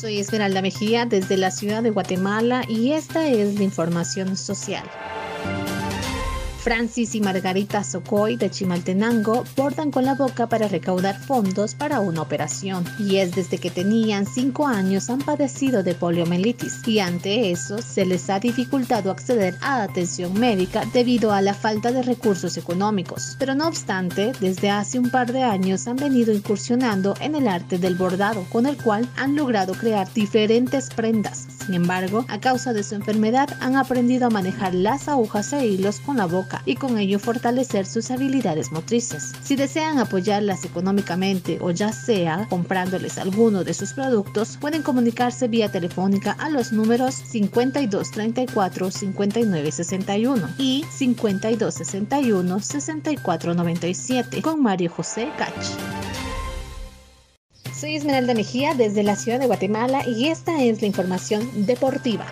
Soy Esmeralda Mejía desde la ciudad de Guatemala y esta es la información social. Francis y Margarita Socoy de Chimaltenango bordan con la boca para recaudar fondos para una operación. Y es desde que tenían 5 años han padecido de poliomielitis y ante eso se les ha dificultado acceder a atención médica debido a la falta de recursos económicos. Pero no obstante, desde hace un par de años han venido incursionando en el arte del bordado, con el cual han logrado crear diferentes prendas. Sin embargo, a causa de su enfermedad han aprendido a manejar las agujas e hilos con la boca y con ello fortalecer sus habilidades motrices. Si desean apoyarlas económicamente o ya sea comprándoles alguno de sus productos, pueden comunicarse vía telefónica a los números 5234 5961 y 5261 6497 con Mario José Cach. Soy Esmeralda Mejía desde la ciudad de Guatemala y esta es la información deportiva.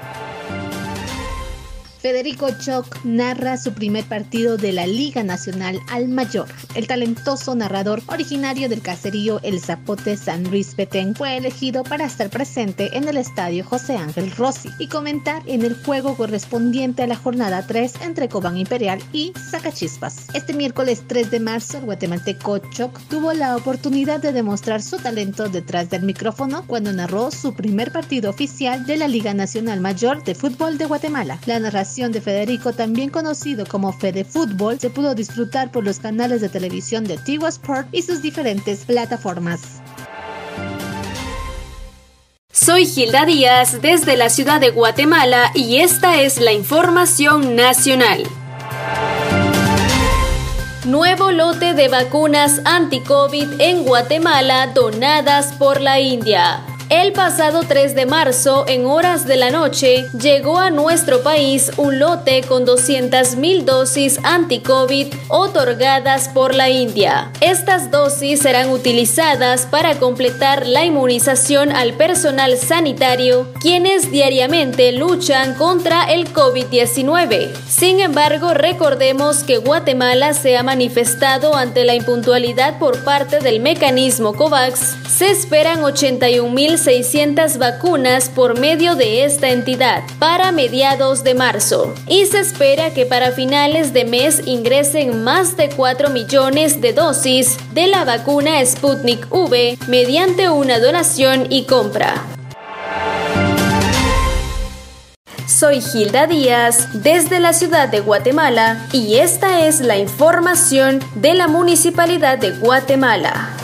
Federico Choc narra su primer partido de la Liga Nacional al Mayor. El talentoso narrador originario del caserío El Zapote San Luis Petén fue elegido para estar presente en el estadio José Ángel Rossi y comentar en el juego correspondiente a la jornada 3 entre Cobán Imperial y Zacachispas. Este miércoles 3 de marzo, el guatemalteco Choc tuvo la oportunidad de demostrar su talento detrás del micrófono cuando narró su primer partido oficial de la Liga Nacional Mayor de Fútbol de Guatemala. La narración de Federico, también conocido como Fede Fútbol, se pudo disfrutar por los canales de televisión de Tigo Sport y sus diferentes plataformas. Soy Gilda Díaz desde la ciudad de Guatemala y esta es la información nacional. Nuevo lote de vacunas anti-COVID en Guatemala donadas por la India. El pasado 3 de marzo, en horas de la noche, llegó a nuestro país un lote con 200.000 dosis anti-COVID otorgadas por la India. Estas dosis serán utilizadas para completar la inmunización al personal sanitario, quienes diariamente luchan contra el COVID-19. Sin embargo, recordemos que Guatemala se ha manifestado ante la impuntualidad por parte del mecanismo COVAX. Se esperan 81.000 600 vacunas por medio de esta entidad para mediados de marzo y se espera que para finales de mes ingresen más de 4 millones de dosis de la vacuna Sputnik V mediante una donación y compra. Soy Gilda Díaz desde la ciudad de Guatemala y esta es la información de la Municipalidad de Guatemala.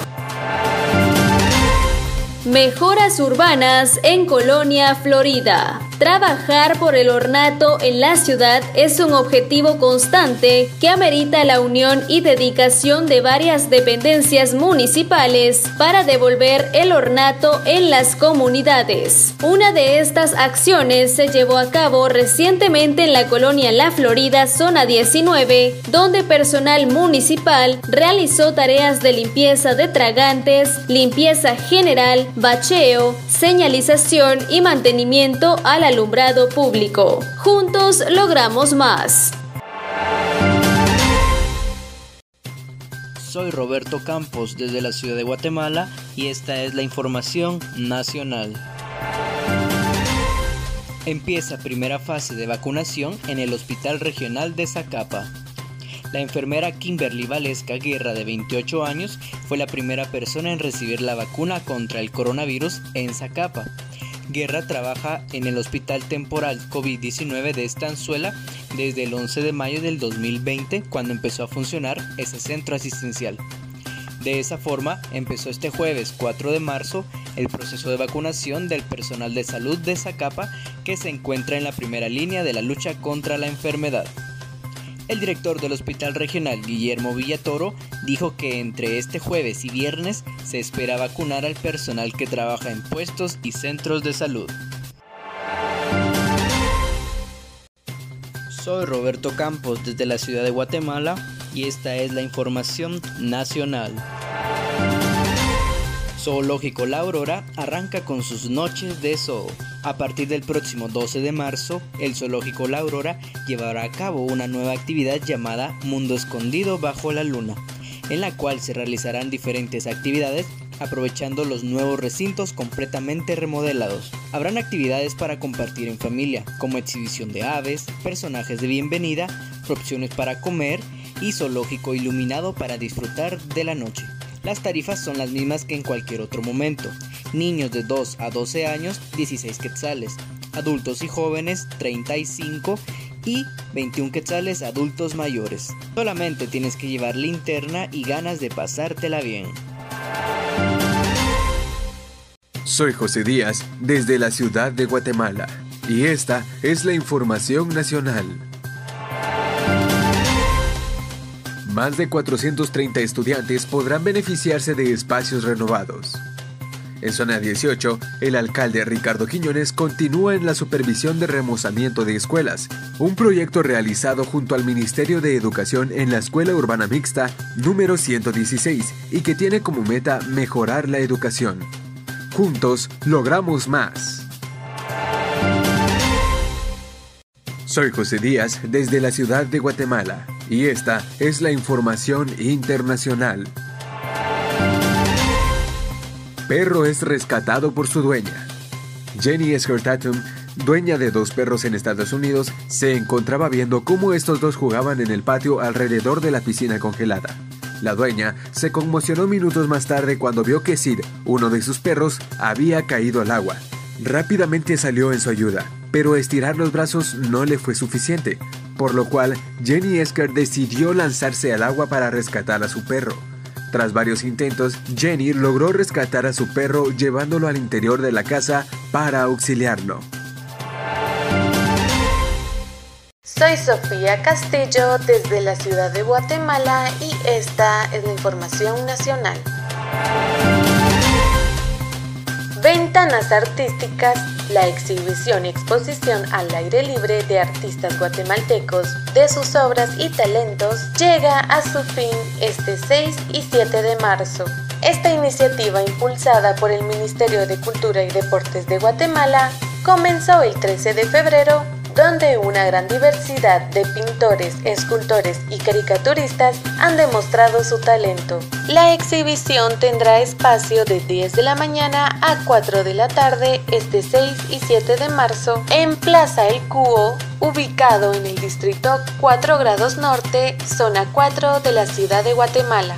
Mejoras urbanas en Colonia, Florida. Trabajar por el ornato en la ciudad es un objetivo constante que amerita la unión y dedicación de varias dependencias municipales para devolver el ornato en las comunidades. Una de estas acciones se llevó a cabo recientemente en la colonia La Florida, zona 19, donde personal municipal realizó tareas de limpieza de tragantes, limpieza general, bacheo, señalización y mantenimiento a alumbrado público. Juntos logramos más. Soy Roberto Campos desde la ciudad de Guatemala y esta es la información nacional. Empieza primera fase de vacunación en el Hospital Regional de Zacapa. La enfermera Kimberly Valesca Guerra, de 28 años, fue la primera persona en recibir la vacuna contra el coronavirus en Zacapa. Guerra trabaja en el Hospital Temporal COVID-19 de Estanzuela desde el 11 de mayo del 2020 cuando empezó a funcionar ese centro asistencial. De esa forma, empezó este jueves 4 de marzo el proceso de vacunación del personal de salud de Zacapa que se encuentra en la primera línea de la lucha contra la enfermedad. El director del Hospital Regional, Guillermo Villatoro, dijo que entre este jueves y viernes se espera vacunar al personal que trabaja en puestos y centros de salud. Soy Roberto Campos desde la ciudad de Guatemala y esta es la información nacional. Zoológico La Aurora arranca con sus noches de zoo. A partir del próximo 12 de marzo, el Zoológico La Aurora llevará a cabo una nueva actividad llamada Mundo Escondido bajo la Luna, en la cual se realizarán diferentes actividades aprovechando los nuevos recintos completamente remodelados. Habrán actividades para compartir en familia, como exhibición de aves, personajes de bienvenida, opciones para comer y zoológico iluminado para disfrutar de la noche. Las tarifas son las mismas que en cualquier otro momento. Niños de 2 a 12 años, 16 quetzales. Adultos y jóvenes, 35 y 21 quetzales adultos mayores. Solamente tienes que llevar linterna y ganas de pasártela bien. Soy José Díaz desde la ciudad de Guatemala y esta es la información nacional. Más de 430 estudiantes podrán beneficiarse de espacios renovados. En zona 18, el alcalde Ricardo Quiñones continúa en la supervisión de remozamiento de escuelas, un proyecto realizado junto al Ministerio de Educación en la Escuela Urbana Mixta número 116 y que tiene como meta mejorar la educación. Juntos logramos más. Soy José Díaz desde la ciudad de Guatemala y esta es la información internacional. Perro es rescatado por su dueña. Jenny Escher Tatum, dueña de dos perros en Estados Unidos, se encontraba viendo cómo estos dos jugaban en el patio alrededor de la piscina congelada. La dueña se conmocionó minutos más tarde cuando vio que Sid, uno de sus perros, había caído al agua. Rápidamente salió en su ayuda, pero estirar los brazos no le fue suficiente, por lo cual Jenny Esker decidió lanzarse al agua para rescatar a su perro. Tras varios intentos, Jenny logró rescatar a su perro llevándolo al interior de la casa para auxiliarlo. Soy Sofía Castillo desde la ciudad de Guatemala y esta es la información nacional. Ventanas Artísticas, la exhibición y exposición al aire libre de artistas guatemaltecos de sus obras y talentos, llega a su fin este 6 y 7 de marzo. Esta iniciativa, impulsada por el Ministerio de Cultura y Deportes de Guatemala, comenzó el 13 de febrero donde una gran diversidad de pintores, escultores y caricaturistas han demostrado su talento. La exhibición tendrá espacio de 10 de la mañana a 4 de la tarde este 6 y 7 de marzo en Plaza El Cubo, ubicado en el distrito 4 grados norte, zona 4 de la ciudad de Guatemala.